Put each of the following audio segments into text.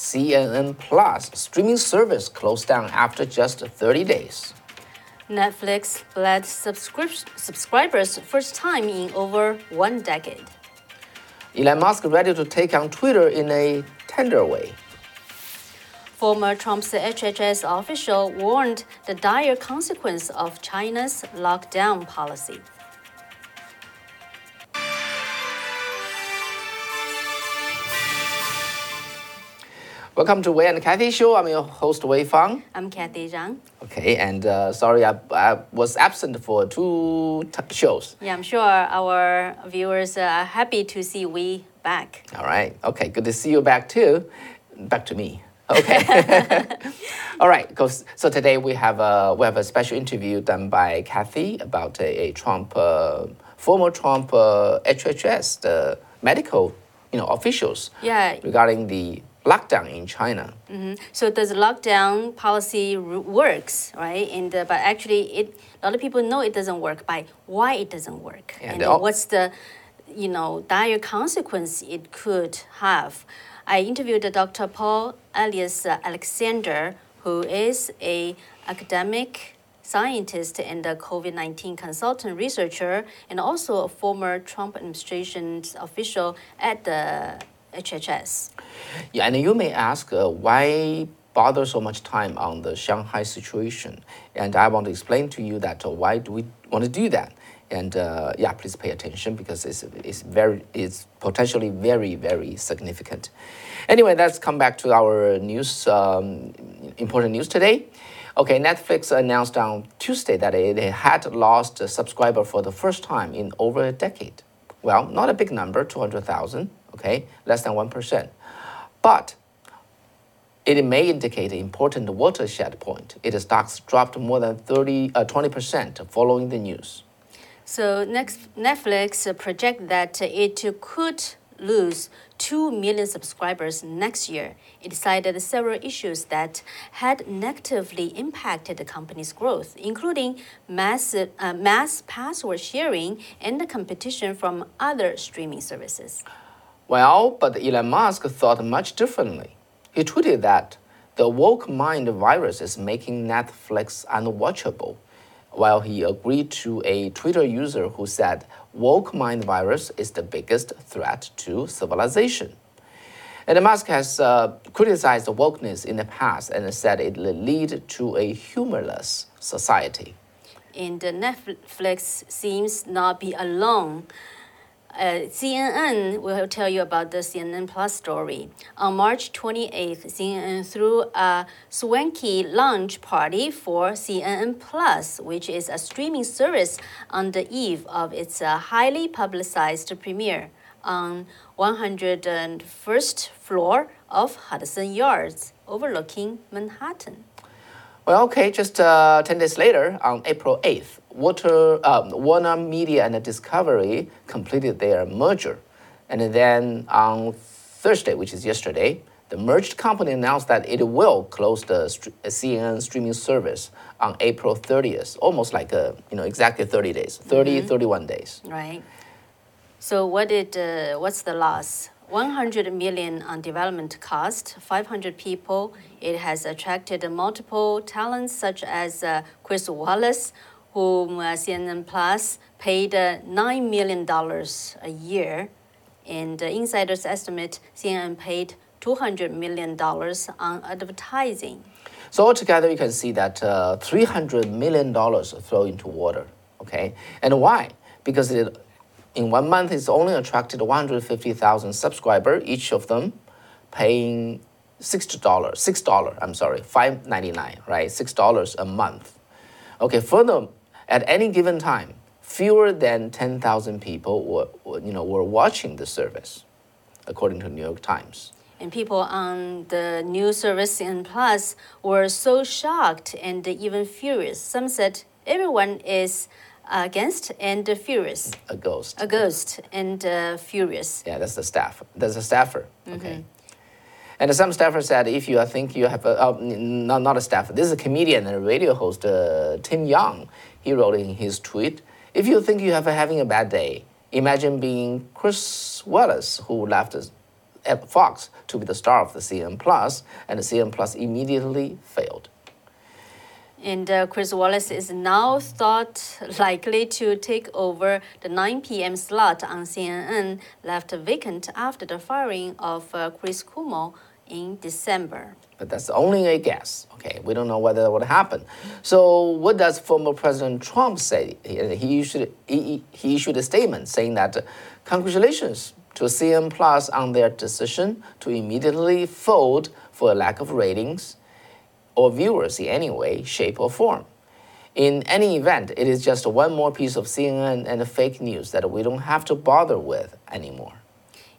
CNN Plus streaming service closed down after just 30 days. Netflix bled subscrip- subscribers first time in over one decade. Elon Musk ready to take on Twitter in a tender way. Former Trump's HHS official warned the dire consequence of China's lockdown policy. Welcome to Wei and Kathy Show. I'm your host Wei Fang. I'm Kathy Zhang. Okay, and uh, sorry I, I was absent for two t- shows. Yeah, I'm sure our viewers are happy to see we back. All right. Okay. Good to see you back too. Back to me. Okay. All right. So today we have a we have a special interview done by Kathy about a, a Trump uh, former Trump uh, HHS the medical you know officials Yeah. regarding the lockdown in China. So does lockdown policy works, right? And uh, but actually, it a lot of people know it doesn't work. By why it doesn't work, Yeah, and all- what's the, you know, dire consequence it could have. I interviewed Dr. Paul Elias uh, Alexander, who is a academic scientist and a COVID nineteen consultant researcher, and also a former Trump administration official at the HHS. Yeah, and you may ask uh, why bother so much time on the Shanghai situation, and I want to explain to you that uh, why do we want to do that, and uh, yeah, please pay attention because it's it's very it's potentially very very significant. Anyway, let's come back to our news um, important news today. Okay, Netflix announced on Tuesday that it had lost a subscriber for the first time in over a decade. Well, not a big number, 200,000, okay, less than 1%. But it may indicate an important watershed point. Its stocks dropped more than 30, uh, 20% following the news. So next, Netflix project that it could lose 2 million subscribers next year. It cited several issues that had negatively impacted the company's growth, including mass, uh, mass password sharing and the competition from other streaming services. Well, but Elon Musk thought much differently. He tweeted that the woke mind virus is making Netflix unwatchable, while he agreed to a Twitter user who said woke mind virus is the biggest threat to civilization. And Musk has uh, criticized wokeness in the past and said it will lead to a humorless society. And Netflix seems not be alone. Uh, CNN will tell you about the CNN Plus story. On March 28th, CNN threw a swanky launch party for CNN Plus, which is a streaming service on the eve of its uh, highly publicized premiere on 101st floor of Hudson Yards, overlooking Manhattan. Well, okay, just uh, 10 days later, on April 8th, Water, um, Warner Media and Discovery completed their merger. And then on Thursday, which is yesterday, the merged company announced that it will close the CNN streaming service on April 30th, almost like a, you know, exactly 30 days, 30, 31 days. Right. So what did uh, what's the loss? 100 million on development cost, 500 people. It has attracted multiple talents such as uh, Chris Wallace, whom uh, CNN Plus paid uh, $9 million a year. And insiders estimate CNN paid $200 million on advertising. So altogether, you can see that uh, $300 million throw into water, okay? And why? Because it, in one month, it's only attracted 150,000 subscribers, each of them paying $60, $6, I'm sorry, $5.99, right? $6 a month. Okay, further, at any given time, fewer than 10,000 people were, you know, were watching the service, according to New York Times. And people on the new service in Plus were so shocked and even furious. Some said everyone is against and furious, A ghost. a ghost and uh, furious. Yeah, that's the staff. That's a staffer. Okay. And some staffer said, if you think you have a, uh, not, not a staffer, this is a comedian and a radio host, uh, Tim Young. He wrote in his tweet, if you think you have a, having a bad day, imagine being Chris Wallace, who left Fox to be the star of the CNN Plus, and the CNN Plus immediately failed. And uh, Chris Wallace is now thought likely to take over the 9 p.m. slot on CNN, left vacant after the firing of uh, Chris Cuomo in December. But that's only a guess. Okay, we don't know whether that would happen. So, what does former President Trump say? He, issued, he, he issued a statement saying that, congratulations to CNN Plus on their decision to immediately fold for a lack of ratings or viewers in any way, shape, or form. In any event, it is just one more piece of CNN and fake news that we don't have to bother with anymore.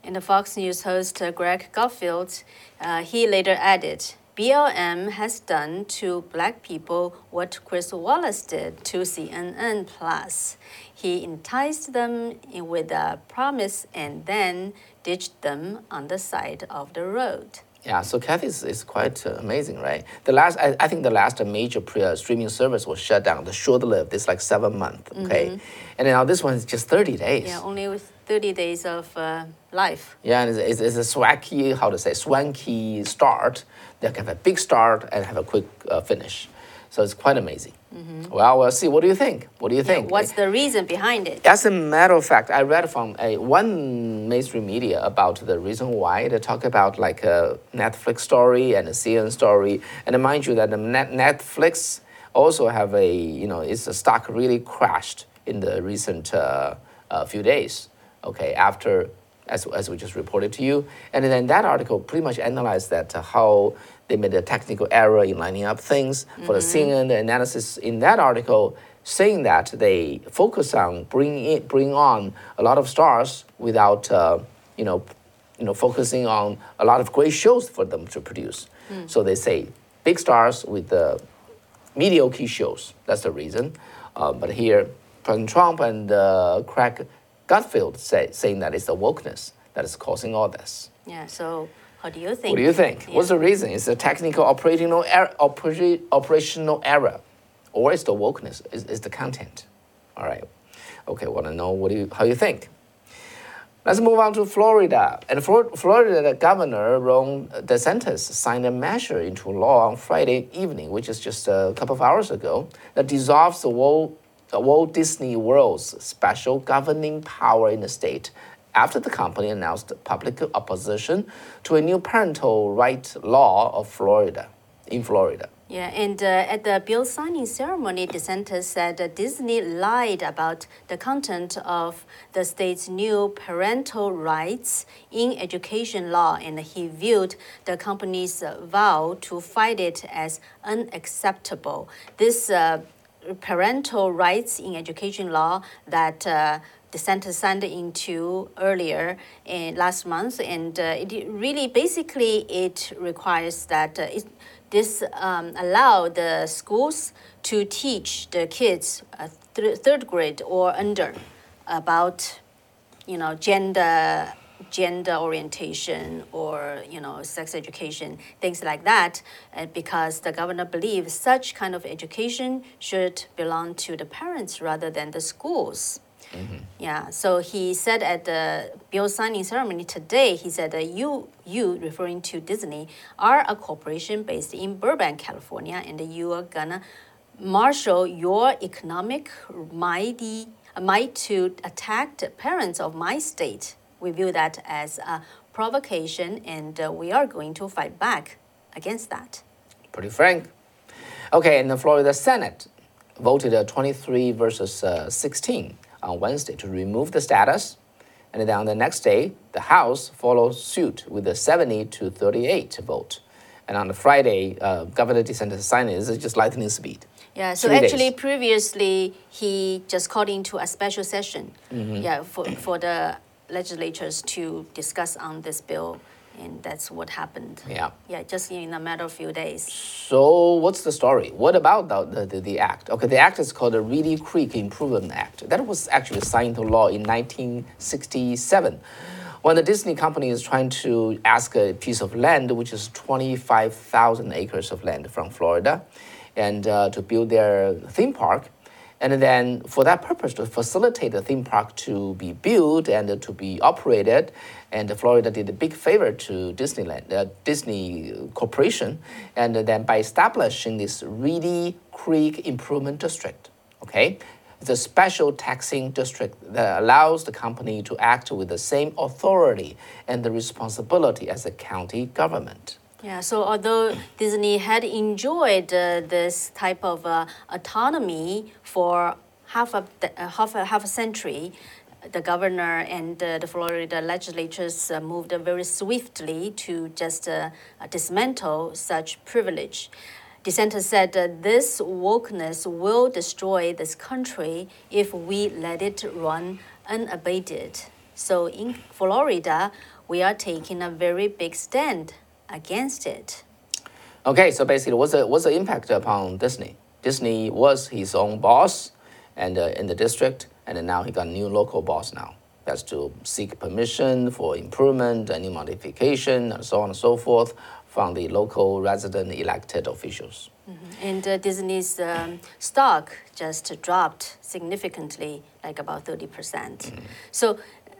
And the Fox News host uh, Greg Gutfeld, uh, he later added, BLM has done to black people what Chris Wallace did to CNN Plus. He enticed them with a promise and then ditched them on the side of the road. Yeah, so Kathy is, is quite uh, amazing, right? The last, I, I think the last major pre, uh, streaming service was shut down. The short-lived, it's like seven months, okay, mm -hmm. and now this one is just thirty days. Yeah, only with thirty days of uh, life. Yeah, and it's, it's, it's, a swanky, how to say, swanky start. They can have a big start and have a quick uh, finish. So it's quite amazing. Mm-hmm. Well, we'll see. What do you think? What do you think? Yeah, what's the reason behind it? As a matter of fact, I read from a one mainstream media about the reason why. They talk about like a Netflix story and a CNN story. And mind you that the Netflix also have a, you know, its stock really crashed in the recent uh, uh, few days. Okay, after as, as we just reported to you. And then that article pretty much analyzed that uh, how they made a technical error in lining up things mm-hmm. for the CNN. The analysis in that article saying that they focus on bringing in, bring on a lot of stars without uh, you know you know focusing on a lot of great shows for them to produce. Mm. So they say big stars with the mediocre shows. That's the reason. Uh, but here, President Trump and uh, Greg Gutfeld say, saying that it's the wokeness that is causing all this. Yeah, so what do you think? What do you think? Yeah. What's the reason? Is the technical operational er oper operational error, or is the wokeness? Is the content? All right. Okay, want to know what do you, how you think? Let's move on to Florida. And Florida Governor Ron DeSantis signed a measure into law on Friday evening, which is just a couple of hours ago, that dissolves the Walt Walt Disney World's special governing power in the state after the company announced public opposition to a new parental right law of Florida, in Florida. Yeah, and uh, at the bill signing ceremony, DeSantis said Disney lied about the content of the state's new parental rights in education law, and he viewed the company's vow to fight it as unacceptable. This uh, parental rights in education law that uh, center signed into earlier in last month, and uh, it really basically it requires that uh, it, this um, allow the schools to teach the kids uh, th third grade or under about you know gender gender orientation or you know sex education things like that uh, because the governor believes such kind of education should belong to the parents rather than the schools mm-hmm. yeah so he said at the bill signing ceremony today he said that you you referring to disney are a corporation based in burbank california and you are gonna marshal your economic mighty might to attack the parents of my state we view that as a provocation and uh, we are going to fight back against that. Pretty frank. Okay, and the Florida Senate voted uh, 23 versus uh, 16 on Wednesday to remove the status. And then on the next day, the House followed suit with a 70 to 38 vote. And on the Friday, uh, Governor DeSantis signed it. It's just lightning speed. Yeah, so Three actually, days. previously, he just called into a special session mm -hmm. yeah, for, for the legislatures to discuss on this bill and that's what happened. Yeah. Yeah, just in a matter of few days. So what's the story? What about the, the, the act? Okay, the act is called the Reedy Creek Improvement Act. That was actually signed into law in 1967 when the Disney company is trying to ask a piece of land, which is 25,000 acres of land from Florida, and uh, to build their theme park. And then, for that purpose, to facilitate the theme park to be built and to be operated, and Florida did a big favor to Disneyland, uh, Disney Corporation, and then by establishing this Reedy Creek Improvement District, okay, it's a special taxing district that allows the company to act with the same authority and the responsibility as a county government. Yeah, so although Disney had enjoyed uh, this type of uh, autonomy for half a, uh, half a, half a century, the governor and uh, the Florida legislatures uh, moved very swiftly to just uh, dismantle such privilege. DeSantis said this wokeness will destroy this country if we let it run unabated. So in Florida, we are taking a very big stand against it. Okay, so basically, what's the, what's the impact upon Disney? Disney was his own boss and uh, in the district, and now he got a new local boss now. That's to seek permission for improvement, any modification, and so on and so forth from the local resident elected officials. Mm-hmm. And uh, Disney's um, stock just dropped significantly, like about 30%. percent mm hmm So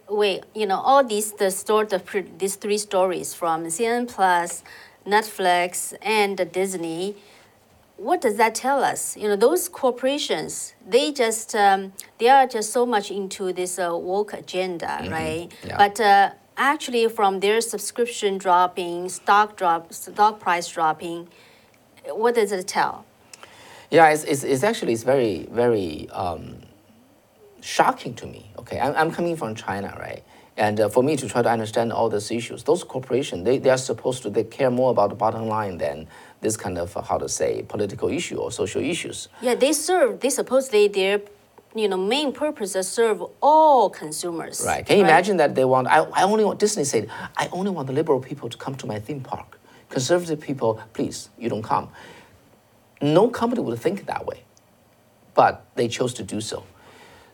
wait, you know, all these the store the these three stories from CNN Plus, Netflix, and Disney. What does that tell us? You know, those corporations they just um, they are just so much into this uh, woke agenda, mm -hmm. right? Yeah. But uh, actually, from their subscription dropping, stock drop, stock price dropping, what does it tell? Yeah, it's, it's, it's actually it's very very. Um, shocking to me. Okay, I'm, I'm coming from China, right? And uh, for me to try to understand all these issues, those corporations, they, they are supposed to, they care more about the bottom line than this kind of, uh, how to say, political issue or social issues. Yeah, they serve, they supposedly, their you know, main purpose is serve all consumers. Right. Can you right? imagine that they want, I, I only want, Disney said, I only want the liberal people to come to my theme park. Conservative people, please, you don't come. No company would think that way, but they chose to do so.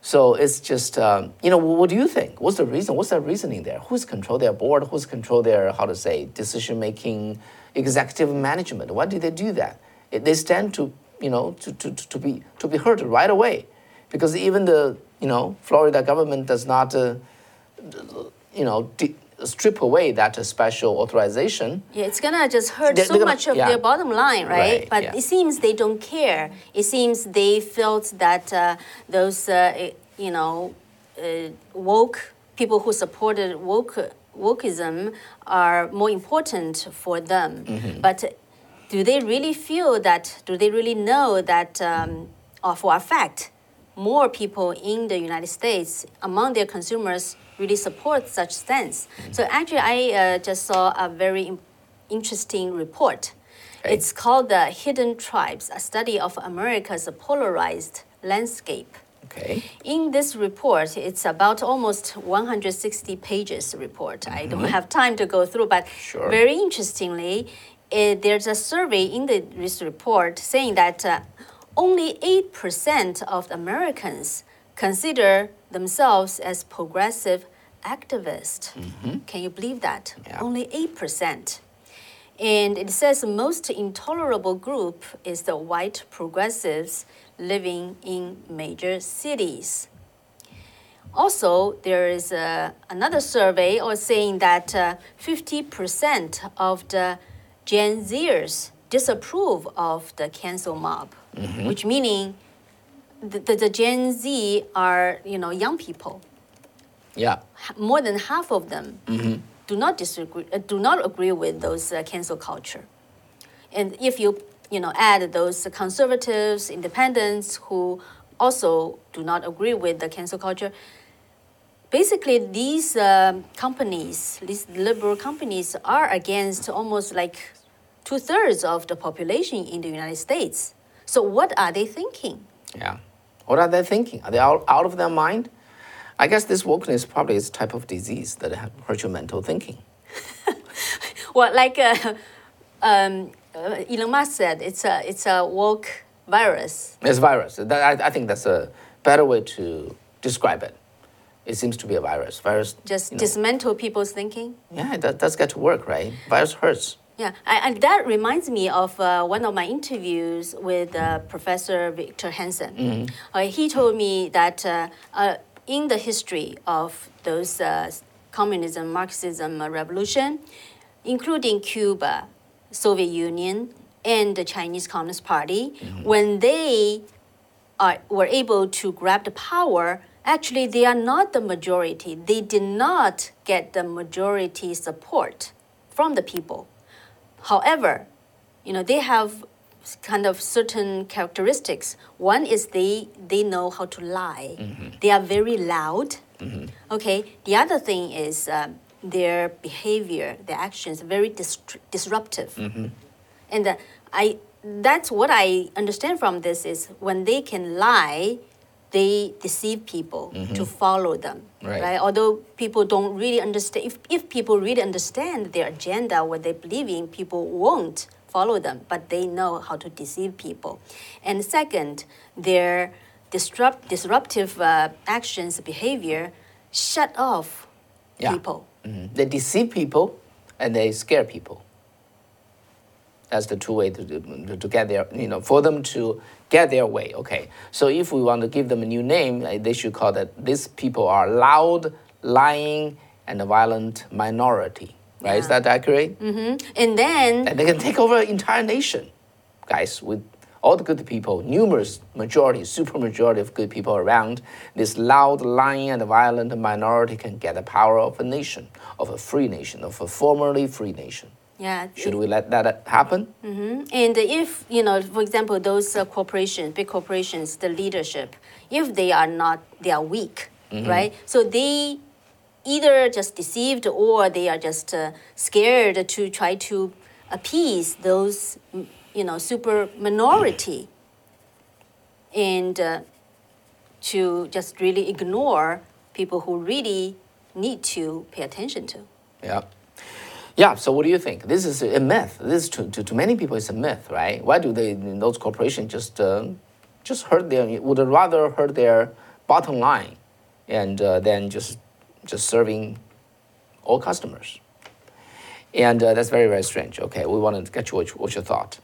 So it's just, um, you know, what do you think? What's the reason? What's the reasoning there? Who's control their board? Who's control their, how to say, decision making, executive management? Why do they do that? They stand to, you know, to, to, to, be, to be heard right away. Because even the, you know, Florida government does not, uh, you know, strip away that special authorization. Yeah, it's gonna just hurt they're, so they're gonna, much of yeah. their bottom line, right? right but yeah. it seems they don't care. It seems they felt that uh, those, uh, you know, uh, woke people who supported woke wokeism are more important for them. Mm-hmm. But do they really feel that? Do they really know that? Um, or for a fact, more people in the United States among their consumers really support such stance. So actually, I uh, just saw a very interesting report. Okay. It's called the Hidden Tribes, a study of America's polarized landscape. Okay. In this report, it's about almost 160 pages report. Mm-hmm. I don't mm-hmm. have time to go through, but sure. very interestingly, it, there's a survey in the, this report saying that uh, only 8% of Americans consider themselves as progressive activists. Mm-hmm. Can you believe that? Yeah. Only 8%. And it says the most intolerable group is the white progressives living in major cities. Also, there is uh, another survey or saying that uh, 50% of the Gen Zers disapprove of the cancel mob, mm-hmm. which meaning the, the, the Gen Z are you know young people. Yeah. More than half of them mm-hmm. do not disagree, uh, do not agree with those uh, cancel culture. And if you you know add those conservatives, independents who also do not agree with the cancel culture, basically these um, companies, these liberal companies, are against almost like two thirds of the population in the United States. So what are they thinking? Yeah. What are they thinking? Are they out, out of their mind? I guess this wokeness probably is a type of disease that hurts your mental thinking. well, like uh, um, uh, Elon Musk said, it's a, it's a woke virus. It's a virus. That, I, I think that's a better way to describe it. It seems to be a virus. Virus just you know, dismantle people's thinking. Yeah, that does get to work, right? Virus hurts. Yeah, I, and that reminds me of uh, one of my interviews with uh, Professor Victor Hanson. Uh, he told me that uh, uh, in the history of those uh, communism, Marxism uh, revolution, including Cuba, Soviet Union, and the Chinese Communist Party, when they are, were able to grab the power, actually they are not the majority. They did not get the majority support from the people. However, you know, they have kind of certain characteristics. One is they they know how to lie. They are very loud. Okay. The other thing is um, their behavior, their actions, very dis- disruptive. And uh, I that's what I understand from this is when they can lie, they deceive people to follow them. Right. Although people don't really understand, if, if people really understand their agenda, what they believe in, people won't follow them, but they know how to deceive people. And second, their disrupt, disruptive uh, actions, behavior, shut off Yeah. people. Mhm. They deceive people and they scare people. That's the two way to, to, to get their, you know, for them to get their way. Okay. So if we want to give them a new name, they should call that these people are loud, lying, and a violent minority. Right? Is that accurate? Mm-hmm. And then And they can take over an entire nation, guys, with all the good people, numerous majority, super majority of good people around. This loud, lying, and violent minority can get the power of a nation, of a free nation, of a formerly free nation. yeah, Should we let that happen? Mm-hmm. And if, you know, for example, those uh, corporations, big corporations, the leadership, if they are not, they are weak, right? So they either just deceived or they are just uh, scared to try to appease those, you know, super minority and uh, to just really ignore people who really need to pay attention to. Yeah. Yeah, so what do you think? This is a myth. This to, to, to many people is a myth, right? Why do they those corporations just uh, just hurt their would rather hurt their bottom line and uh, than just just serving all customers? And uh, that's very very strange. Okay, we want to get you what, what your thought.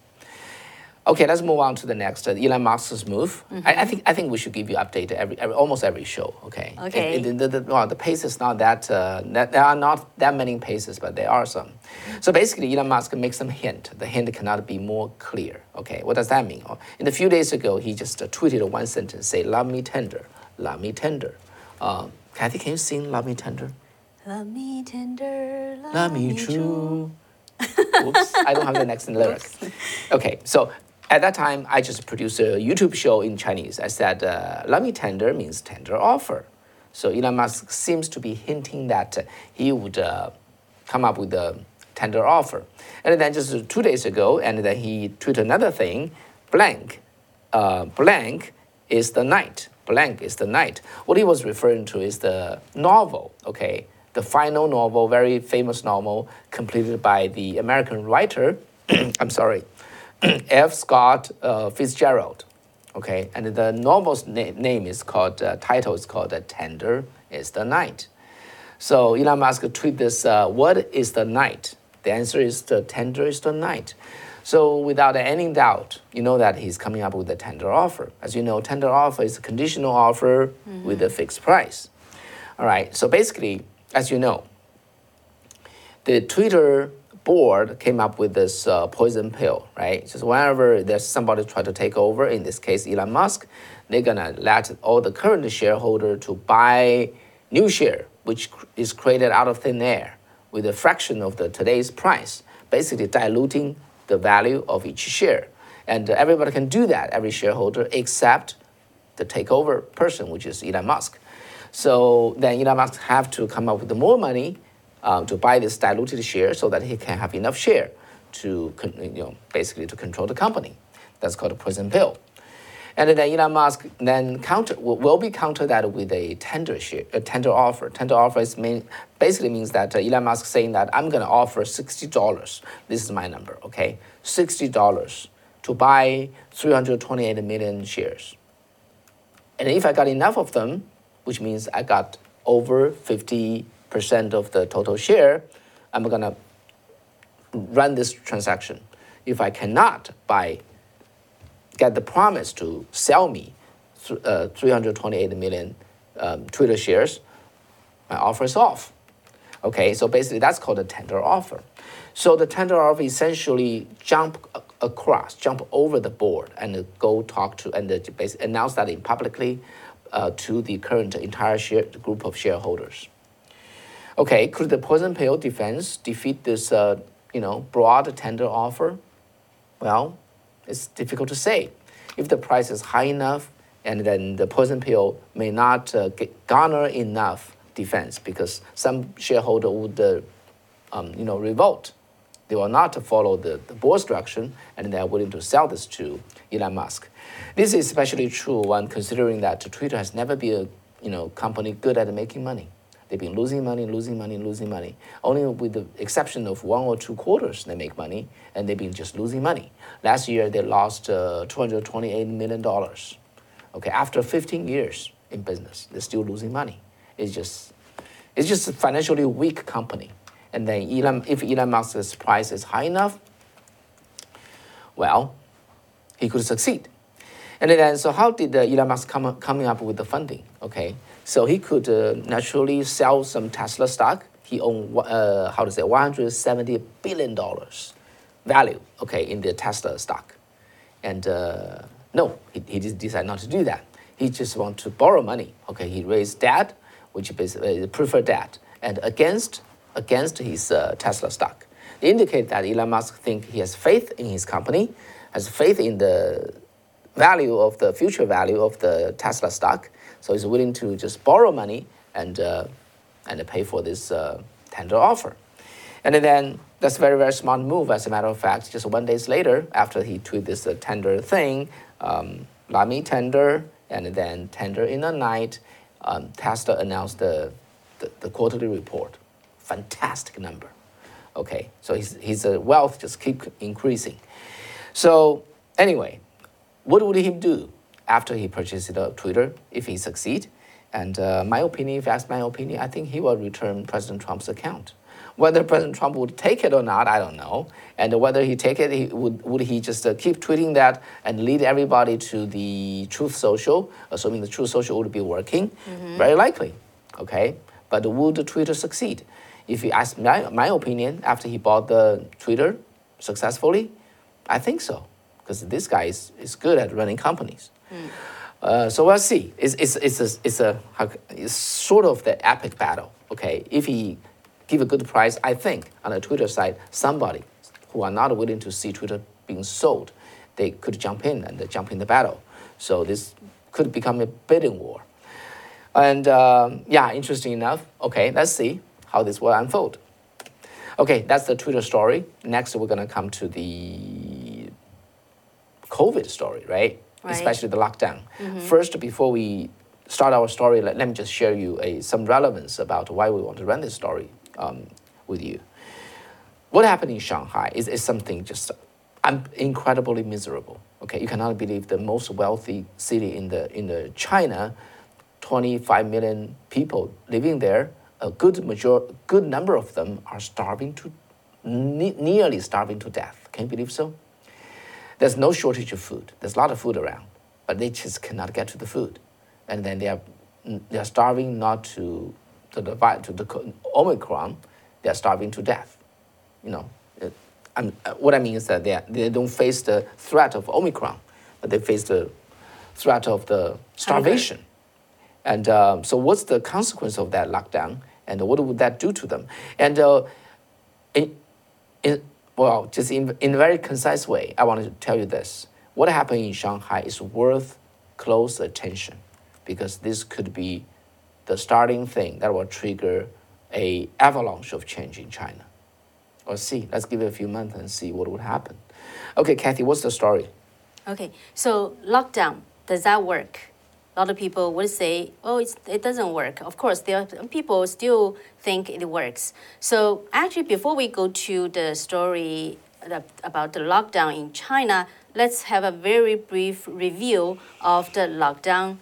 Okay, let's move on to the next. Uh, Elon Musk's move. I, I think I think we should give you update every, every almost every show. Okay. Okay. it- the, the, well, the pace is not that, uh, that there are not that many paces, but there are some. So basically, Elon Musk makes some hint. The hint cannot be more clear. Okay, what does that mean? Oh, In a few days ago, he just uh, tweeted one sentence, say, "Love me tender, love me tender." Uh, Kathy, can you sing "Love Me Tender"? Love me tender, love, Love me true. Oops, I don't have the next lyrics. Okay, so at that time, I just produced a YouTube show in Chinese. I said, uh, "Love me tender" means tender offer. So Elon Musk seems to be hinting that he would uh, come up with a tender offer. And then just two days ago, and then he tweeted another thing, blank, uh, blank is the night. Blank is the night. What he was referring to is the novel, okay? The final novel, very famous novel, completed by the American writer, I'm sorry, F. Scott uh, Fitzgerald, okay? And the novel's na- name is called, uh, title is called uh, Tender is the Night. So Elon Musk tweet this, uh, what is the night? The answer is the tender is the night. So without any doubt, you know that he's coming up with a tender offer. As you know, tender offer is a conditional offer with a fixed price. All right, so basically, as you know, the Twitter board came up with this uh, poison pill, right? Just whenever there's somebody try to take over, in this case Elon Musk, they're gonna let all the current shareholder to buy new share, which is created out of thin air with a fraction of the today's price, basically diluting the value of each share. And uh, everybody can do that, every shareholder, except the takeover person, which is Elon Musk. So then Elon Musk have to come up with more money um, to buy this diluted share so that he can have enough share to you know basically to control the company. That's called a poison pill. And then Elon Musk then counter will, be counter that with a tender share, a tender offer. Tender offer is mean, basically means that uh, Elon Musk saying that I'm going to offer sixty dollars. This is my number, okay? Sixty dollars to buy three hundred twenty-eight million shares. And if I got enough of them, which means I got over 50% of the total share, I'm gonna run this transaction. If I cannot buy, get the promise to sell me th- uh, 328 million um, Twitter shares, my offer is off. Okay, so basically that's called a tender offer. So the tender offer essentially jump across, jump over the board, and go talk to and announce that publicly uh, to the current entire share, group of shareholders. Okay, could the poison pill defense defeat this, uh, you know, broad tender offer? Well, it's difficult to say. If the price is high enough, and then the poison pill may not uh, garner enough defense because some shareholder would, uh, um, you know, revolt. They will not follow the, the board's direction, and they are willing to sell this to Elon Musk. This is especially true when considering that Twitter has never been a you know, company good at making money. They've been losing money, losing money, losing money. Only with the exception of one or two quarters they make money, and they've been just losing money. Last year they lost uh, $228 million. Okay, after 15 years in business, they're still losing money. It's just, it's just a financially weak company. And then Elon, if Elon Musk's price is high enough, well, he could succeed. And then, so how did uh, Elon Musk come coming up with the funding? Okay, so he could uh, naturally sell some Tesla stock. He owned, uh, how to say, 170 billion dollars value. Okay, in the Tesla stock, and uh, no, he, he decided not to do that. He just want to borrow money. Okay, he raised debt, which uh, preferred debt, and against against his uh, Tesla stock. They indicate that Elon Musk think he has faith in his company, has faith in the value of the future value of the Tesla stock. So he's willing to just borrow money and, uh, and pay for this uh, tender offer. And then that's a very, very smart move. As a matter of fact, just one days later, after he tweeted this uh, tender thing, um, Lamy tender, and then tender in the night, um, Tesla announced the, the, the, quarterly report. Fantastic number. Okay, so his, his uh, wealth just keep increasing. So anyway, what would he do after he purchases Twitter if he succeed? And uh, my opinion, if you ask my opinion, I think he will return President Trump's account. Whether President Trump would take it or not, I don't know. And whether he take it, he, would, would he just uh, keep tweeting that and lead everybody to the Truth Social, assuming the Truth Social would be working? Mm-hmm. Very likely, okay? But would Twitter succeed? If you ask my, my opinion, after he bought the Twitter successfully, I think so because this guy is, is good at running companies. Uh, so we'll see. It's, it's, it's, a, it's, a, it's sort of the epic battle. Okay, if he give a good price, I think on the Twitter side, somebody who are not willing to see Twitter being sold, they could jump in and jump in the battle. So this could become a bidding war. And um, yeah, interesting enough. Okay, let's see how this will unfold. Okay, that's the Twitter story. Next, we're gonna come to the COVID story, right? Right. Especially the lockdown. Mm-hmm. First, before we start our story, let, let me just share you a, some relevance about why we want to run this story um, with you. What happened in Shanghai is, is something just um, incredibly miserable. Okay, you cannot believe the most wealthy city in the in the China, 25 million people living there. A good major, good number of them are starving to, ne- nearly starving to death. Can you believe so? There's no shortage of food. There's a lot of food around, but they just cannot get to the food, and then they are they are starving not to to the to the Omicron. They are starving to death. You know, it, uh, what I mean is that they are, they don't face the threat of Omicron, but they face the threat of the starvation. And uh, so, what's the consequence of that lockdown? And what would that do to them? And uh, in, well, just in, in a very concise way, I want to tell you this. What happened in Shanghai is worth close attention because this could be the starting thing that will trigger a avalanche of change in China. Or see, let's give it a few months and see what would happen. Okay, Kathy, what's the story? Okay, so lockdown, does that work? A lot of people would say, oh, it doesn't work. Of course, there are people still think it works. So actually, before we go to the story about the lockdown in China, let's have a very brief review of the lockdown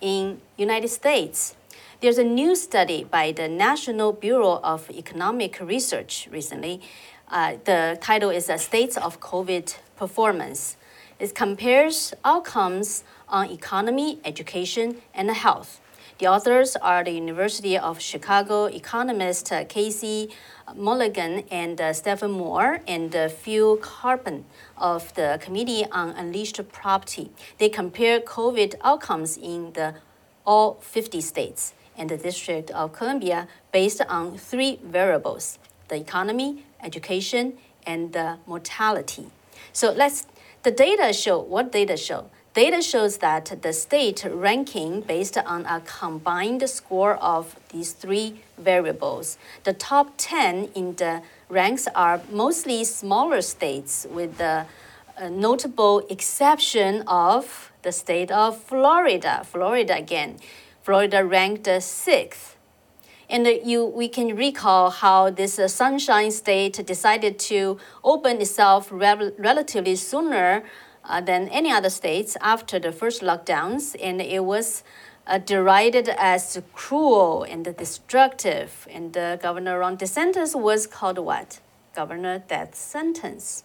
in United States. There's a new study by the National Bureau of Economic Research recently. Uh, the title is uh, States of COVID Performance. It compares outcomes on economy, education, and health. The authors are the University of Chicago economist uh, Casey Mulligan and uh, Stephen Moore and uh, Phil Kerpen of the Committee on Unleashed Prosperity. They compare COVID outcomes in the all 50 states and the District of Columbia based on three variables: the economy, education, and the mortality. So let's the data show what data show Data shows that the state ranking based on a combined score of these three variables. The top 10 in the ranks are mostly smaller states with the uh, notable exception of the state of Florida. Florida again. Florida ranked sixth. And you, we can recall how this uh, Sunshine State decided to open itself rel relatively sooner uh, than any other states after the first lockdowns, and it was uh, derided as cruel and destructive. And uh, Governor Ron DeSantis was called what? Governor Death Sentence.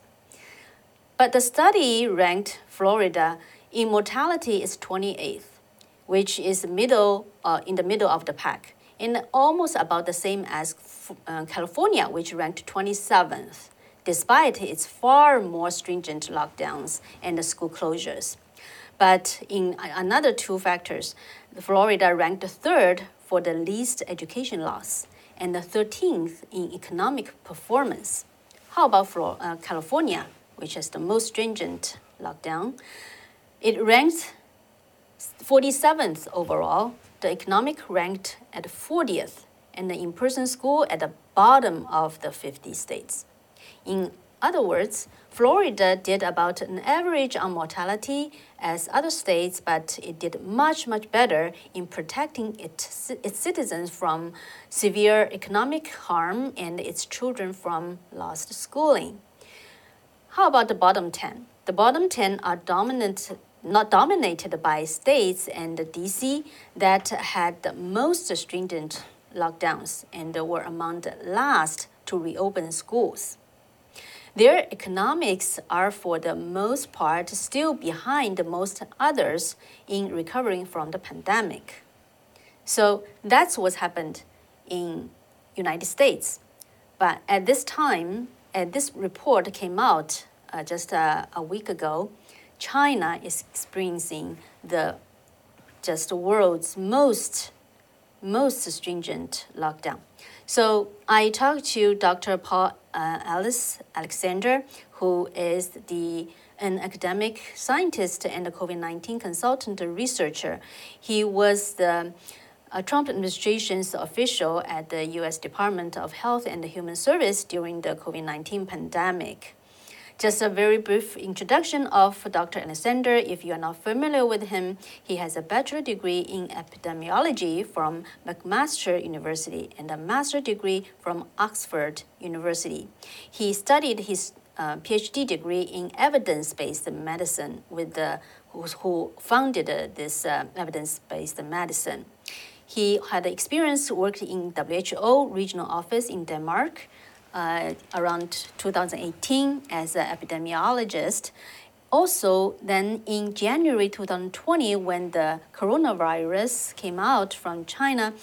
But the study ranked Florida in mortality is 28th, which is middle uh, in the middle of the pack, and almost about the same as uh, California, which ranked 27th despite its far more stringent lockdowns and school closures. But in another two factors, Florida ranked third for the least education loss and the 13th in economic performance. How about Florida, uh, California, which has the most stringent lockdown? It ranked 47th overall, the economic ranked at 40th, and the in person school at the bottom of the 50 states. In other words, Florida did about an average on mortality as other states, but it did much, much better in protecting its, its citizens from severe economic harm and its children from lost schooling. How about the bottom 10? The bottom 10 are dominant, not dominated by states and DC that had the most stringent lockdowns and were among the last to reopen schools. Their economics are, for the most part, still behind most others in recovering from the pandemic. So that's what's happened in United States. But at this time, and this report came out uh, just uh, a week ago, China is experiencing the just the world's most most stringent lockdown. So I talked to Dr. Paul uh, Alice Alexander, who is the an academic scientist and a COVID 19 consultant researcher. He was the uh, Trump administration's official at the U.S. Department of Health and Human Service during the COVID 19 pandemic. Just a very brief introduction of Dr. Alexander. If you are not familiar with him, he has a bachelor degree in epidemiology from McMaster University and a master degree from Oxford University. He studied his uh, PhD degree in evidence-based medicine with the who, founded uh, this uh, evidence-based medicine. He had experience worked in WHO regional office in Denmark uh, around 2018 as an epidemiologist. Also, then in January 2020, when the coronavirus came out from China,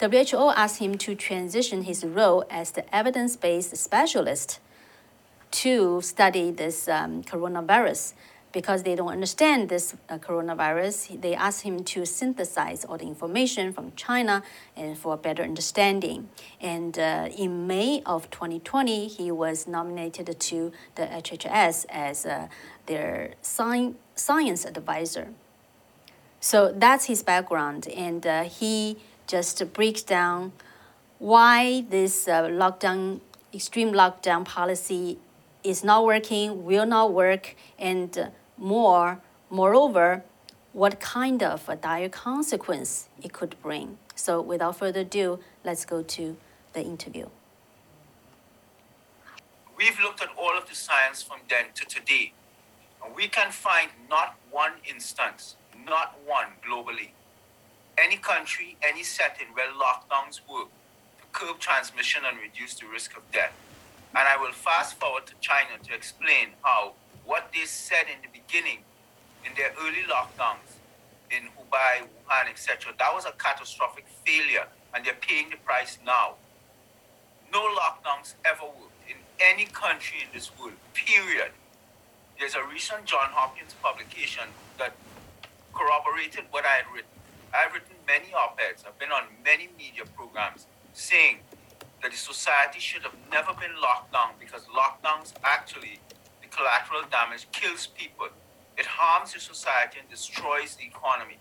WHO asked him to transition his role as the evidence based specialist to study this um, coronavirus because they don't understand this uh, coronavirus, they asked him to synthesize all the information from China and for better understanding. And uh, in May of 2020, he was nominated to the HHS as uh, their sci- science advisor. So that's his background, and uh, he just breaks down why this uh, lockdown, extreme lockdown policy is not working, will not work, and uh, more, moreover, what kind of a dire consequence it could bring. So without further ado, let's go to the interview. We've looked at all of the science from then to today, and we can find not one instance, not one globally, any country, any setting where lockdowns work to curb transmission and reduce the risk of death. And I will fast forward to China to explain how what they said in the beginning, in their early lockdowns in Hubei, Wuhan, etc., that was a catastrophic failure, and they're paying the price now. No lockdowns ever worked in any country in this world, period. There's a recent John Hopkins publication that corroborated what I had written. I've written many op eds, I've been on many media programs saying that the society should have never been locked down because lockdowns actually, collateral damage kills people. It harms the society and destroys the economy.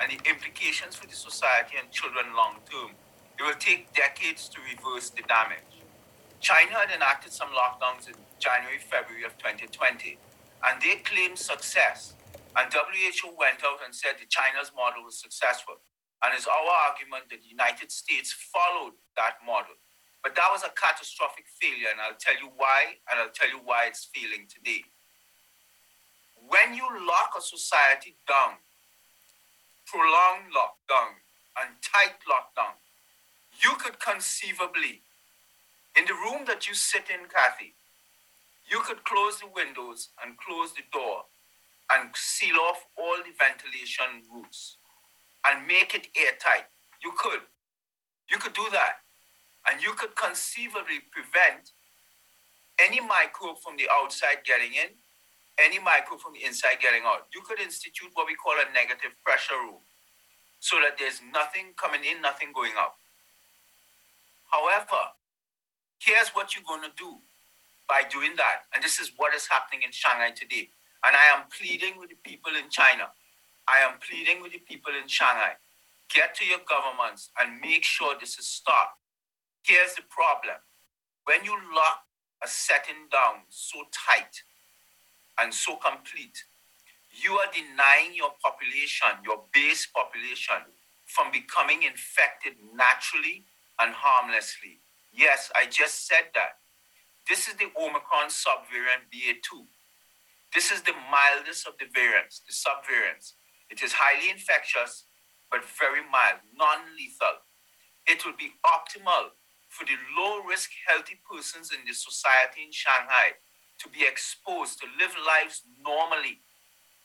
And the implications for the society and children long term, it will take decades to reverse the damage. China had enacted some lockdowns in January, February of 2020, and they claimed success. And WHO went out and said that China's model was successful. And it's our argument that the United States followed that model. But that was a catastrophic failure, and I'll tell you why, and I'll tell you why it's failing today. When you lock a society down, prolonged lockdown, and tight lockdown, you could conceivably, in the room that you sit in, Kathy, you could close the windows and close the door and seal off all the ventilation routes and make it airtight. You could. You could do that. And you could conceivably prevent any microbe from the outside getting in, any microbe from the inside getting out. You could institute what we call a negative pressure room so that there's nothing coming in, nothing going out. However, here's what you're going to do by doing that. And this is what is happening in Shanghai today. And I am pleading with the people in China. I am pleading with the people in Shanghai. Get to your governments and make sure this is stopped. Here's the problem. When you lock a setting down so tight and so complete, you are denying your population, your base population, from becoming infected naturally and harmlessly. Yes, I just said that. This is the Omicron subvariant BA2. This is the mildest of the variants, the subvariants. It is highly infectious, but very mild, non lethal. It would be optimal for the low risk, healthy persons in the society in Shanghai to be exposed to live lives normally,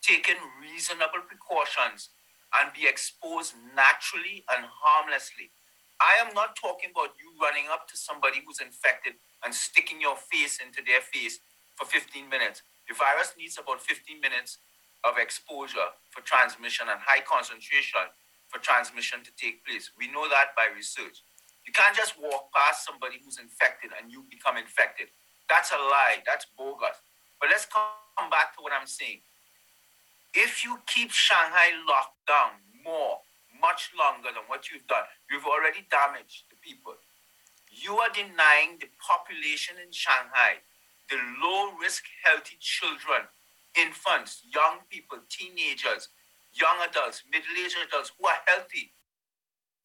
taking reasonable precautions, and be exposed naturally and harmlessly. I am not talking about you running up to somebody who's infected and sticking your face into their face for 15 minutes. The virus needs about 15 minutes of exposure for transmission and high concentration for transmission to take place. We know that by research. You can't just walk past somebody who's infected and you become infected. That's a lie. That's bogus. But let's come back to what I'm saying. If you keep Shanghai locked down more, much longer than what you've done, you've already damaged the people. You are denying the population in Shanghai, the low risk, healthy children, infants, young people, teenagers, young adults, middle aged adults who are healthy,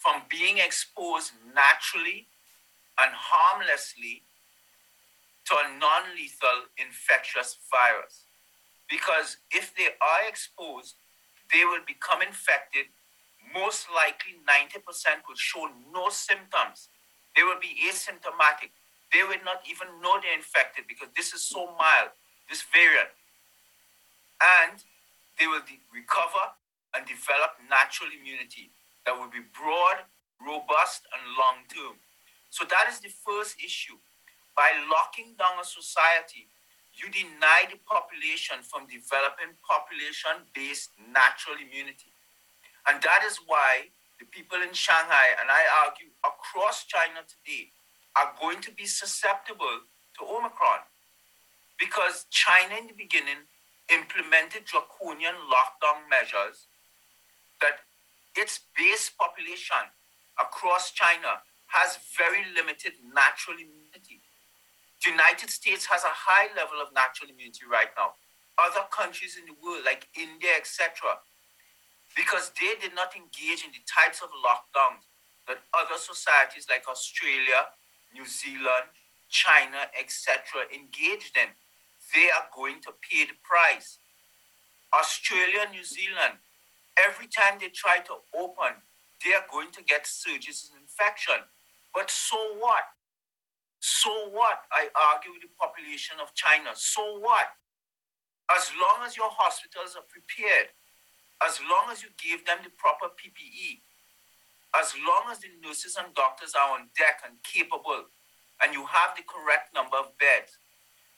from being exposed naturally and harmlessly to a non lethal infectious virus. Because if they are exposed, they will become infected. Most likely, 90% will show no symptoms. They will be asymptomatic. They will not even know they're infected because this is so mild, this variant. And they will de- recover and develop natural immunity that will be broad, robust, and long term. So that is the first issue. By locking down a society, you deny the population from developing population based natural immunity. And that is why the people in Shanghai, and I argue across China today, are going to be susceptible to Omicron. Because China in the beginning implemented draconian lockdown measures that its base population across China has very limited natural immunity. The United States has a high level of natural immunity right now. Other countries in the world, like India, etc., because they did not engage in the types of lockdowns that other societies like Australia, New Zealand, China, etc., engaged in, they are going to pay the price. Australia, New Zealand, every time they try to open, they are going to get surges in infection. But so what? So what? I argue with the population of China. So what? As long as your hospitals are prepared, as long as you give them the proper PPE, as long as the nurses and doctors are on deck and capable, and you have the correct number of beds,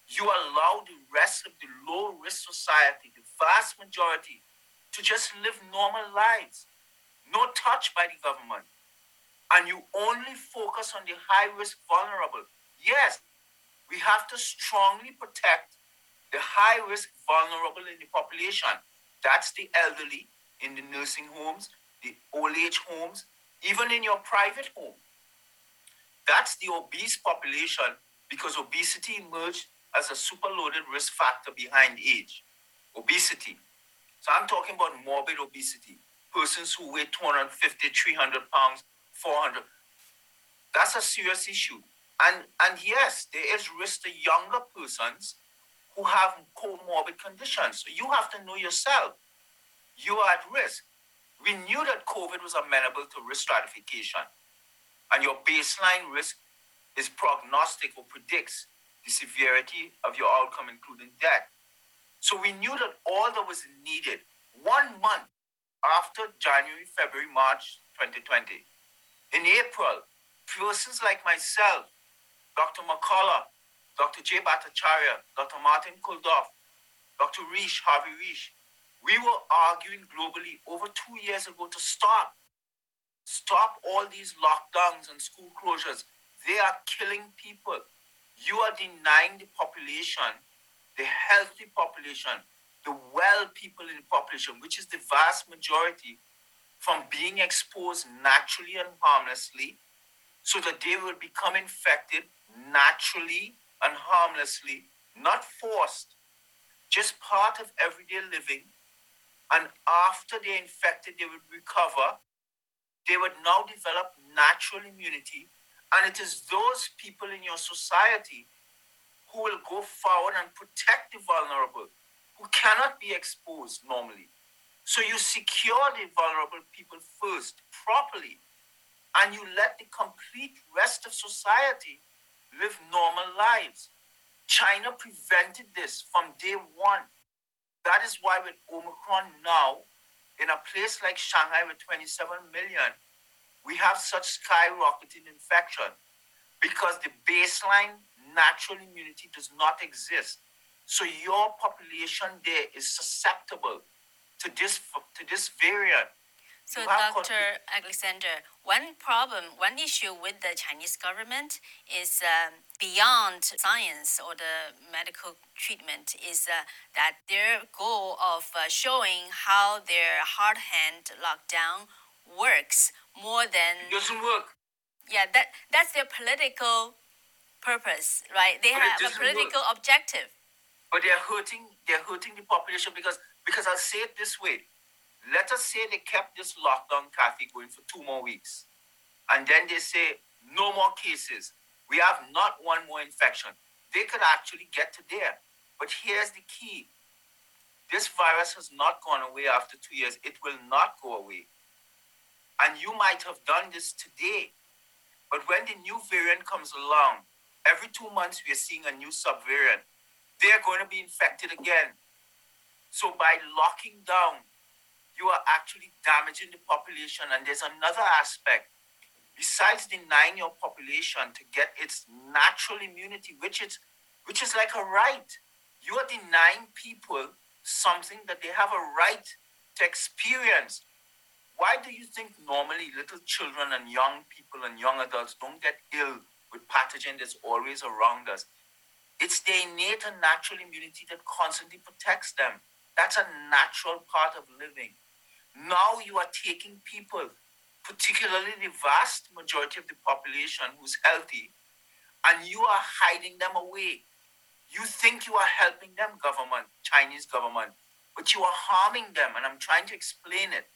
you allow the rest of the low risk society, the vast majority, to just live normal lives, no touch by the government. And you only focus on the high risk vulnerable. Yes, we have to strongly protect the high risk vulnerable in the population. That's the elderly in the nursing homes, the old age homes, even in your private home. That's the obese population because obesity emerged as a superloaded risk factor behind age. Obesity. So I'm talking about morbid obesity. Persons who weigh 250, 300 pounds, 400. That's a serious issue. And, and yes, there is risk to younger persons who have comorbid conditions. So you have to know yourself. You are at risk. We knew that COVID was amenable to risk stratification. And your baseline risk is prognostic or predicts the severity of your outcome, including death. So we knew that all that was needed one month after January, February, March 2020. In April, persons like myself, Dr. McCullough, Dr. J. Bhattacharya, Dr. Martin Kulldorff, Dr. Risch, Harvey Risch, we were arguing globally over two years ago to stop. Stop all these lockdowns and school closures. They are killing people you are denying the population, the healthy population, the well people in the population, which is the vast majority, from being exposed naturally and harmlessly so that they will become infected naturally and harmlessly, not forced, just part of everyday living. And after they're infected, they would recover. They would now develop natural immunity and it is those people in your society who will go forward and protect the vulnerable, who cannot be exposed normally. So you secure the vulnerable people first, properly, and you let the complete rest of society live normal lives. China prevented this from day one. That is why, with Omicron now, in a place like Shanghai with 27 million, we have such skyrocketing infection because the baseline natural immunity does not exist. So your population there is susceptible to this to this variant. So, Dr. Alexander, one problem, one issue with the Chinese government is um, beyond science or the medical treatment is uh, that their goal of uh, showing how their hard hand lockdown works more than it doesn't work. Yeah, that that's their political purpose, right? They but have a political work. objective. But they're hurting. They're hurting the population because because I'll say it this way. Let us say they kept this lockdown, Kathy, going for two more weeks, and then they say no more cases. We have not one more infection. They could actually get to there. But here's the key. This virus has not gone away after two years. It will not go away. And you might have done this today. But when the new variant comes along, every two months we are seeing a new subvariant. They're going to be infected again. So by locking down, you are actually damaging the population. And there's another aspect. Besides denying your population to get its natural immunity, which is which is like a right. You are denying people something that they have a right to experience why do you think normally little children and young people and young adults don't get ill with pathogen that's always around us? It's their innate and natural immunity that constantly protects them. That's a natural part of living. Now you are taking people, particularly the vast majority of the population who's healthy, and you are hiding them away. You think you are helping them, government, Chinese government, but you are harming them, and I'm trying to explain it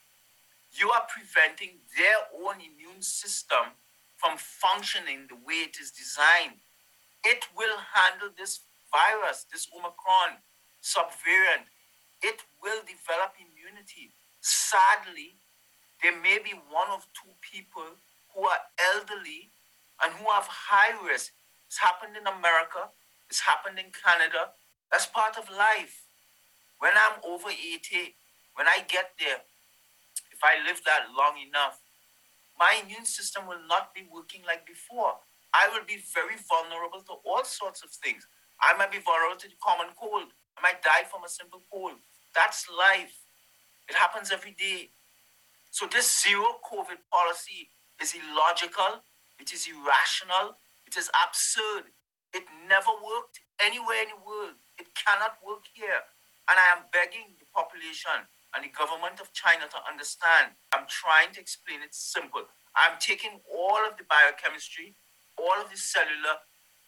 you are preventing their own immune system from functioning the way it is designed. It will handle this virus, this Omicron subvariant. It will develop immunity. Sadly, there may be one of two people who are elderly and who have high risk. It's happened in America, it's happened in Canada. That's part of life. When I'm over 80, when I get there, if I live that long enough, my immune system will not be working like before. I will be very vulnerable to all sorts of things. I might be vulnerable to the common cold. I might die from a simple cold. That's life. It happens every day. So this zero COVID policy is illogical. It is irrational. It is absurd. It never worked anywhere in the world. It cannot work here. And I am begging the population and the government of China to understand. I'm trying to explain it simple. I'm taking all of the biochemistry, all of the cellular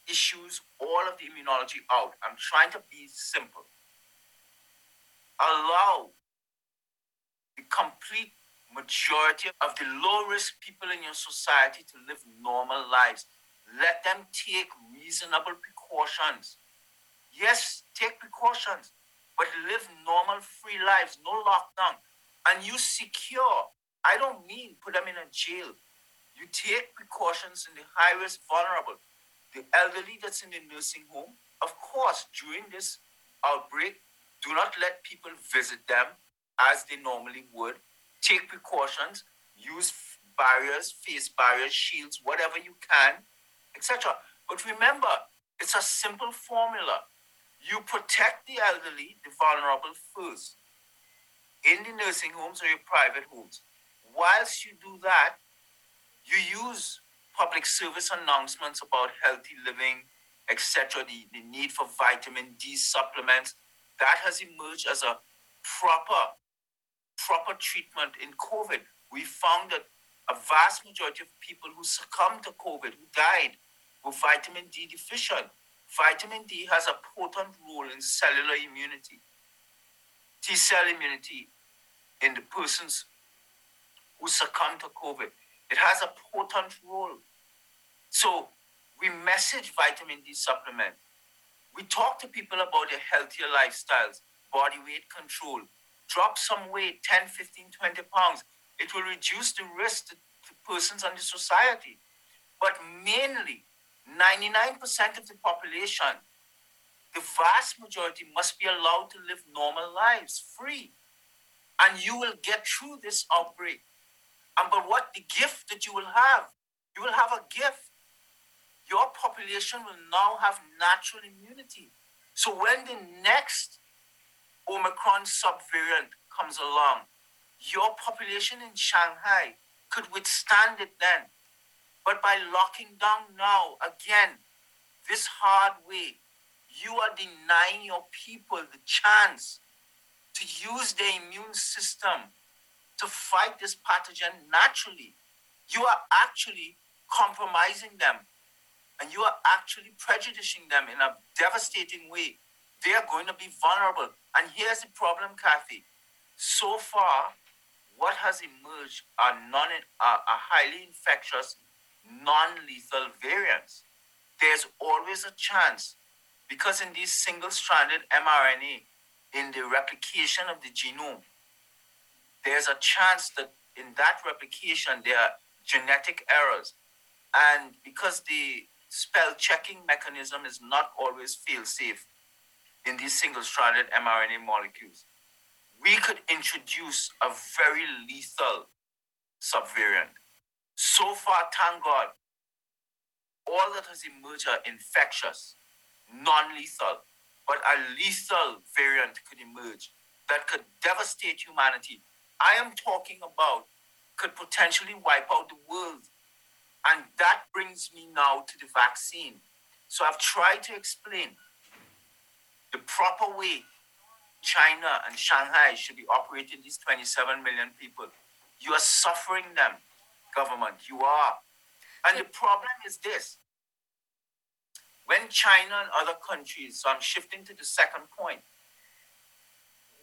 issues, all of the immunology out. I'm trying to be simple. Allow the complete majority of the low risk people in your society to live normal lives. Let them take reasonable precautions. Yes, take precautions but live normal, free lives, no lockdown. And you secure. I don't mean put them in a jail. You take precautions in the high risk, vulnerable, the elderly that's in the nursing home. Of course, during this outbreak, do not let people visit them as they normally would. Take precautions, use barriers, face barriers, shields, whatever you can, etc. But remember, it's a simple formula. You protect the elderly, the vulnerable first, in the nursing homes or your private homes. Whilst you do that, you use public service announcements about healthy living, etc., the, the need for vitamin D supplements. That has emerged as a proper, proper treatment in COVID. We found that a vast majority of people who succumbed to COVID, who died, were vitamin D deficient. Vitamin D has a potent role in cellular immunity, T cell immunity in the persons who succumb to COVID. It has a potent role. So we message vitamin D supplement. We talk to people about their healthier lifestyles, body weight control. Drop some weight, 10, 15, 20 pounds. It will reduce the risk to, to persons and the society. But mainly, 99% of the population, the vast majority must be allowed to live normal lives free. And you will get through this outbreak. And but what the gift that you will have, you will have a gift. Your population will now have natural immunity. So when the next Omicron subvariant comes along, your population in Shanghai could withstand it then. But by locking down now, again, this hard way, you are denying your people the chance to use their immune system to fight this pathogen naturally. You are actually compromising them and you are actually prejudicing them in a devastating way. They are going to be vulnerable. And here's the problem, Kathy. So far, what has emerged are, non, are, are highly infectious non lethal variants. There's always a chance because in these single stranded mRNA, in the replication of the genome, there's a chance that in that replication there are genetic errors. And because the spell checking mechanism is not always fail safe in these single stranded mRNA molecules, we could introduce a very lethal subvariant so far, thank God, all that has emerged are infectious, non lethal, but a lethal variant could emerge that could devastate humanity. I am talking about could potentially wipe out the world. And that brings me now to the vaccine. So I've tried to explain the proper way China and Shanghai should be operating these 27 million people. You are suffering them government. You are. And the problem is this when China and other countries, so I'm shifting to the second point.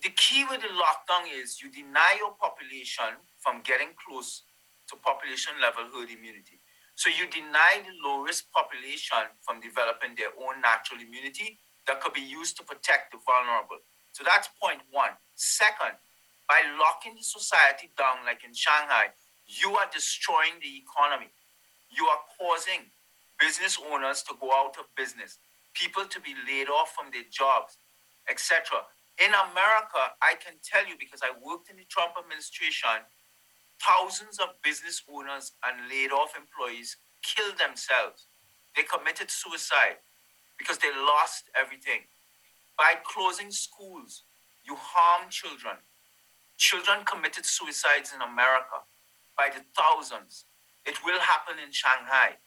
The key with the lockdown is you deny your population from getting close to population level herd immunity. So you deny the low risk population from developing their own natural immunity that could be used to protect the vulnerable. So that's point one. Second, By locking the society down, like in Shanghai, you are destroying the economy. You are causing business owners to go out of business, people to be laid off from their jobs, etc. In America, I can tell you because I worked in the Trump administration, thousands of business owners and laid off employees killed themselves. They committed suicide because they lost everything. By closing schools, you harm children. Children committed suicides in America by the thousands. It will happen in Shanghai.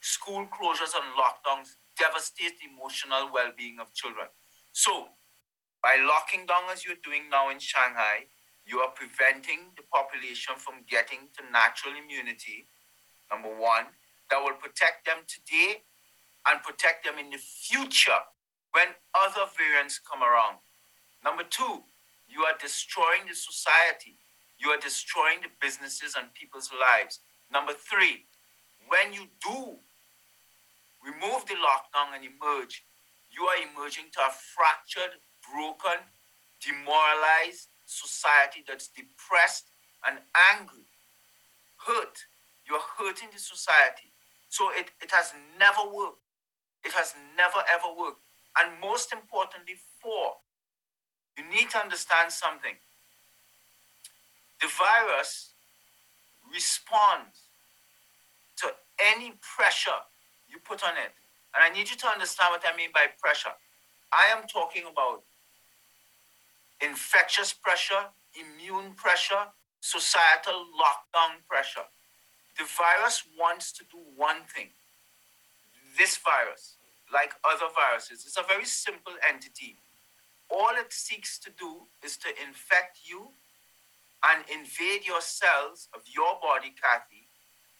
School closures and lockdowns devastate the emotional well being of children. So, by locking down as you're doing now in Shanghai, you are preventing the population from getting to natural immunity, number one, that will protect them today and protect them in the future when other variants come around. Number two, you are destroying the society. You are destroying the businesses and people's lives. Number three, when you do remove the lockdown and emerge, you are emerging to a fractured, broken, demoralized society that's depressed and angry, hurt. You're hurting the society. So it, it has never worked. It has never ever worked. And most importantly, four, you need to understand something. The virus responds to any pressure you put on it. And I need you to understand what I mean by pressure. I am talking about infectious pressure, immune pressure, societal lockdown pressure. The virus wants to do one thing. This virus, like other viruses, is a very simple entity. All it seeks to do is to infect you and invade your cells of your body, Kathy,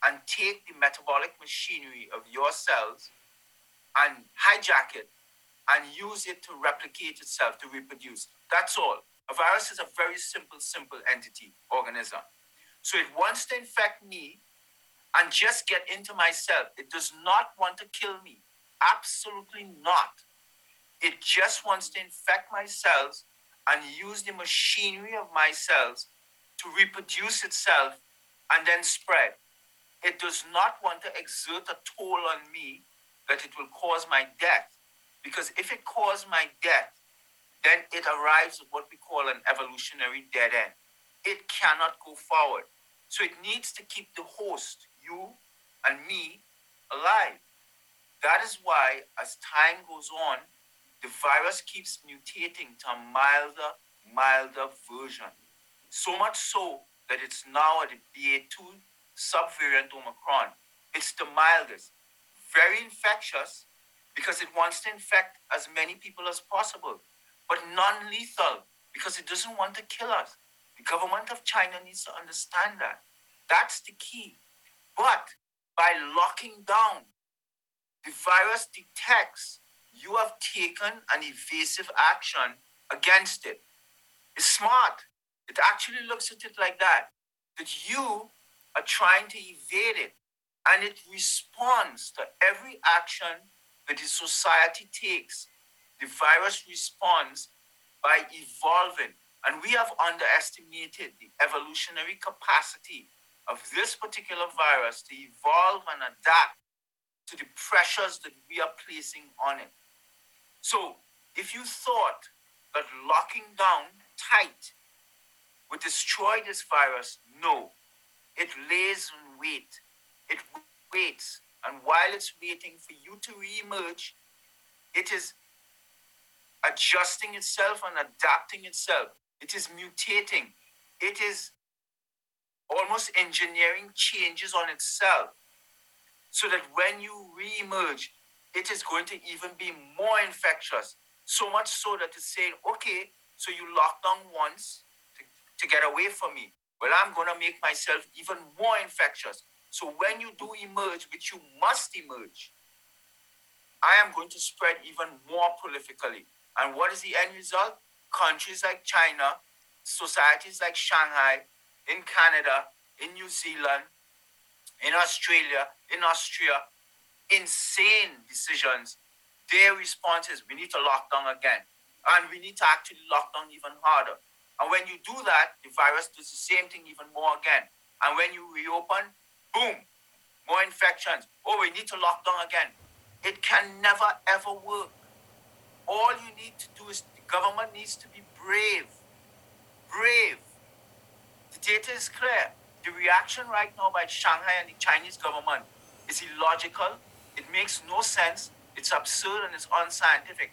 and take the metabolic machinery of your cells and hijack it and use it to replicate itself, to reproduce. That's all. A virus is a very simple, simple entity, organism. So it wants to infect me and just get into my cell. It does not want to kill me. Absolutely not. It just wants to infect my cells and use the machinery of my cells to reproduce itself and then spread. It does not want to exert a toll on me that it will cause my death. Because if it causes my death, then it arrives at what we call an evolutionary dead end. It cannot go forward. So it needs to keep the host, you and me, alive. That is why, as time goes on, the virus keeps mutating to a milder, milder version. So much so that it's now at the BA2 subvariant Omicron. It's the mildest, very infectious because it wants to infect as many people as possible, but non lethal because it doesn't want to kill us. The government of China needs to understand that. That's the key. But by locking down, the virus detects you have taken an evasive action against it. It's smart. It actually looks at it like that. That you are trying to evade it. And it responds to every action that the society takes. The virus responds by evolving. And we have underestimated the evolutionary capacity of this particular virus to evolve and adapt to the pressures that we are placing on it. So, if you thought that locking down tight would destroy this virus, no. It lays in wait. It waits. And while it's waiting for you to re-emerge, it is adjusting itself and adapting itself. It is mutating. It is almost engineering changes on itself so that when you re-emerge, it is going to even be more infectious. So much so that it's saying, okay, so you locked down once to, get away from me. Well, I'm going to make myself even more infectious. So when you do emerge, which you must emerge, I am going to spread even more prolifically. And what is the end result? Countries like China, societies like Shanghai, in Canada, in New Zealand, in Australia, in Austria, insane decisions. Their response is we need to lock down again. And we need to actually lock down even harder. And when you do that, the virus does the same thing even more again. And when you reopen, boom, more infections. Oh, we need to lock down again. It can never ever work. All you need to do is the government needs to be brave. Brave. The data is clear. The reaction right now by Shanghai and the Chinese government is illogical. It makes no sense. It's absurd and it's unscientific.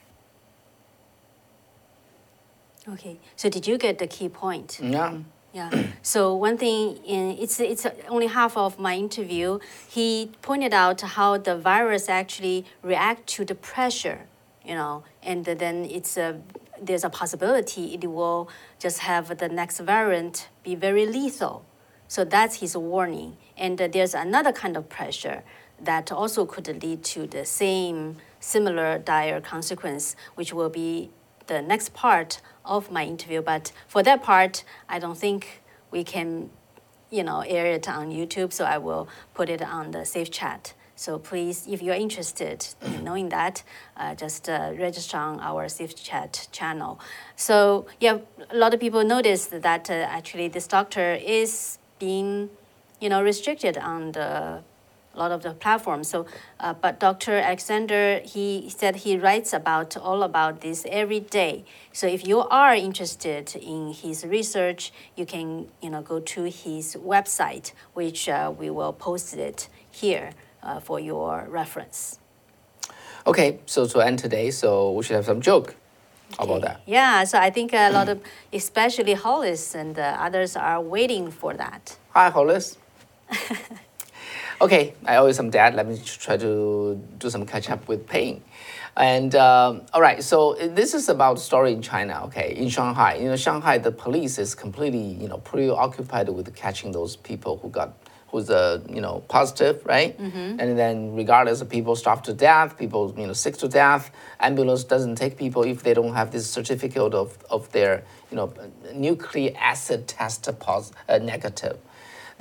Okay, so did you get the key point? Yeah. Yeah. So one thing in it's it's only half of my interview. He pointed out how the virus actually react to the pressure, you know, and then it's a there's a possibility it will just have the next variant be very lethal. So that's his warning. And there's another kind of pressure that also could lead to the same similar dire consequence, which will be the next part of my interview. But for that part, I don't think we can, you know, air it on YouTube. So I will put it on the Safe Chat. So please, if you're interested in knowing that, uh, just uh, register on our Safe Chat channel. So yeah, a lot of people noticed that uh, actually this doctor is being, you know, restricted on the a lot of the platforms. So, uh, but Dr. Alexander, he said he writes about all about this every day. So if you are interested in his research, you can you know go to his website, which uh, we will post it here uh, for your reference. Okay, so to end today, so we should have some joke about that. Yeah, so I think a lot of, especially Hollis and uh, others, are waiting for that. Hi, Hollis. okay, I owe you some debt. Let me try to do some catch up with paying. And um, all right, so this is about story in China. Okay, in Shanghai, you know, Shanghai, the police is completely, you know, preoccupied with catching those people who got who's uh, you know positive, right? And then regardless of people starve to death, people you know sick to death, ambulance doesn't take people if they don't have this certificate of, of their you know nucleic acid test pos- uh, negative.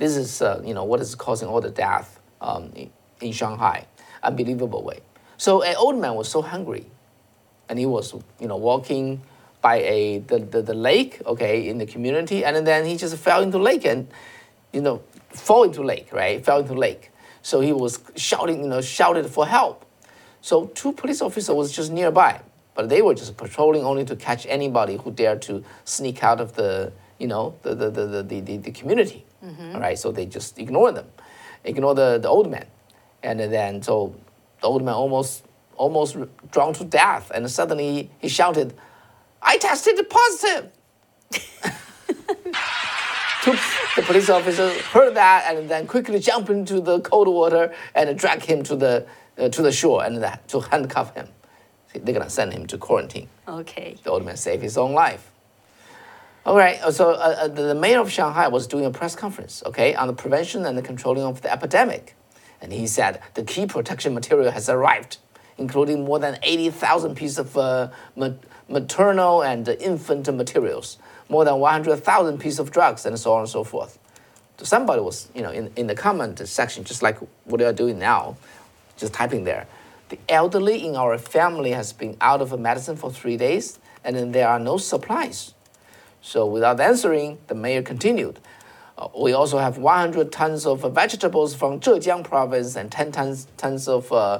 This is uh, you know what is causing all the death um, in, Shanghai, unbelievable way. So an old man was so hungry, and he was you know walking by a the, the, the lake okay in the community and then he just fell into lake and you know fall into lake right? Fell into lake. So he was shouting you know shouted for help. So two police officers was just nearby but they were just patrolling only to catch anybody who dared to sneak out of the you know the the, the, the, the, the, the community all right so they just ignore them ignore the, the old man and then so the old man almost almost drowned to death and suddenly he shouted i tested positive positive." the police officer heard that and then quickly jumped into the cold water and dragged him to the uh, to the shore and that, to handcuff him See, they're gonna send him to quarantine Okay. the old man saved his own life. All right, uh, so uh, uh, the mayor of Shanghai was doing a press conference, okay, on the prevention and the controlling of the epidemic. And he said the key protection material has arrived, including more than 80,000 pieces of uh, maternal and infant materials, more than 100,000 pieces of drugs, and so on and so forth. So somebody was, you know, in, in the comment section, just like what they are doing now, just typing there. The elderly in our family has been out of medicine for three days, and then there are no supplies. So without answering, the mayor continued. "Uh, we also have 100 tons of uh, vegetables from Zhejiang province and 10 tons, tons of, uh,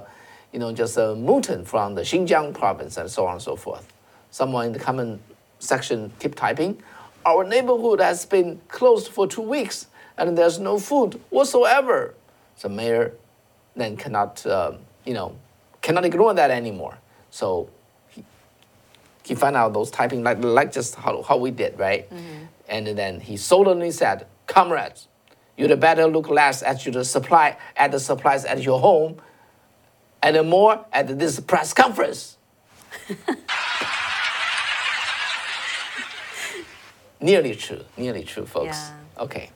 you know, just uh, mutton from the Xinjiang province and so on and so forth. Someone in the comment section keep typing. Our neighborhood has been closed for two weeks and there's no food whatsoever. The mayor then cannot, uh, you know, cannot ignore that anymore. So he found out those typing like like just how, how we did, right? And then he solemnly said, "Comrades, you'd better look less at your supply at the supplies at your home, and more at this press conference." nearly true, nearly true, folks. Yeah. Okay,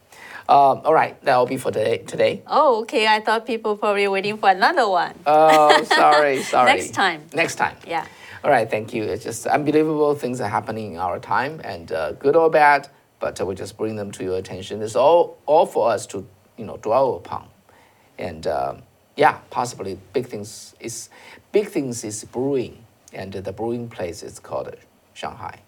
um, all right, that'll be for today. Today. Oh, okay. I thought people probably waiting for another one. Oh, sorry, sorry. Next time. Next time. Yeah. All right, thank you. It's just unbelievable things are happening in our time, and uh, good or bad, but uh, we just bring them to your attention. It's all all for us to you know dwell upon, and uh, yeah, possibly big things is big things is brewing, and the brewing place is called Shanghai.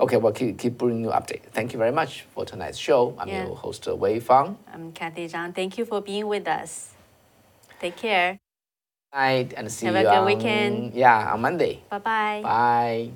Okay, well, keep, keep bringing you update. Thank you very much for tonight's show. I'm yeah. your host, uh, Wei Fang. I'm Kathy Zhang. Thank you for being with us. Take care night and see Have a good on, weekend. Yeah, on Monday. Bye-bye. Bye.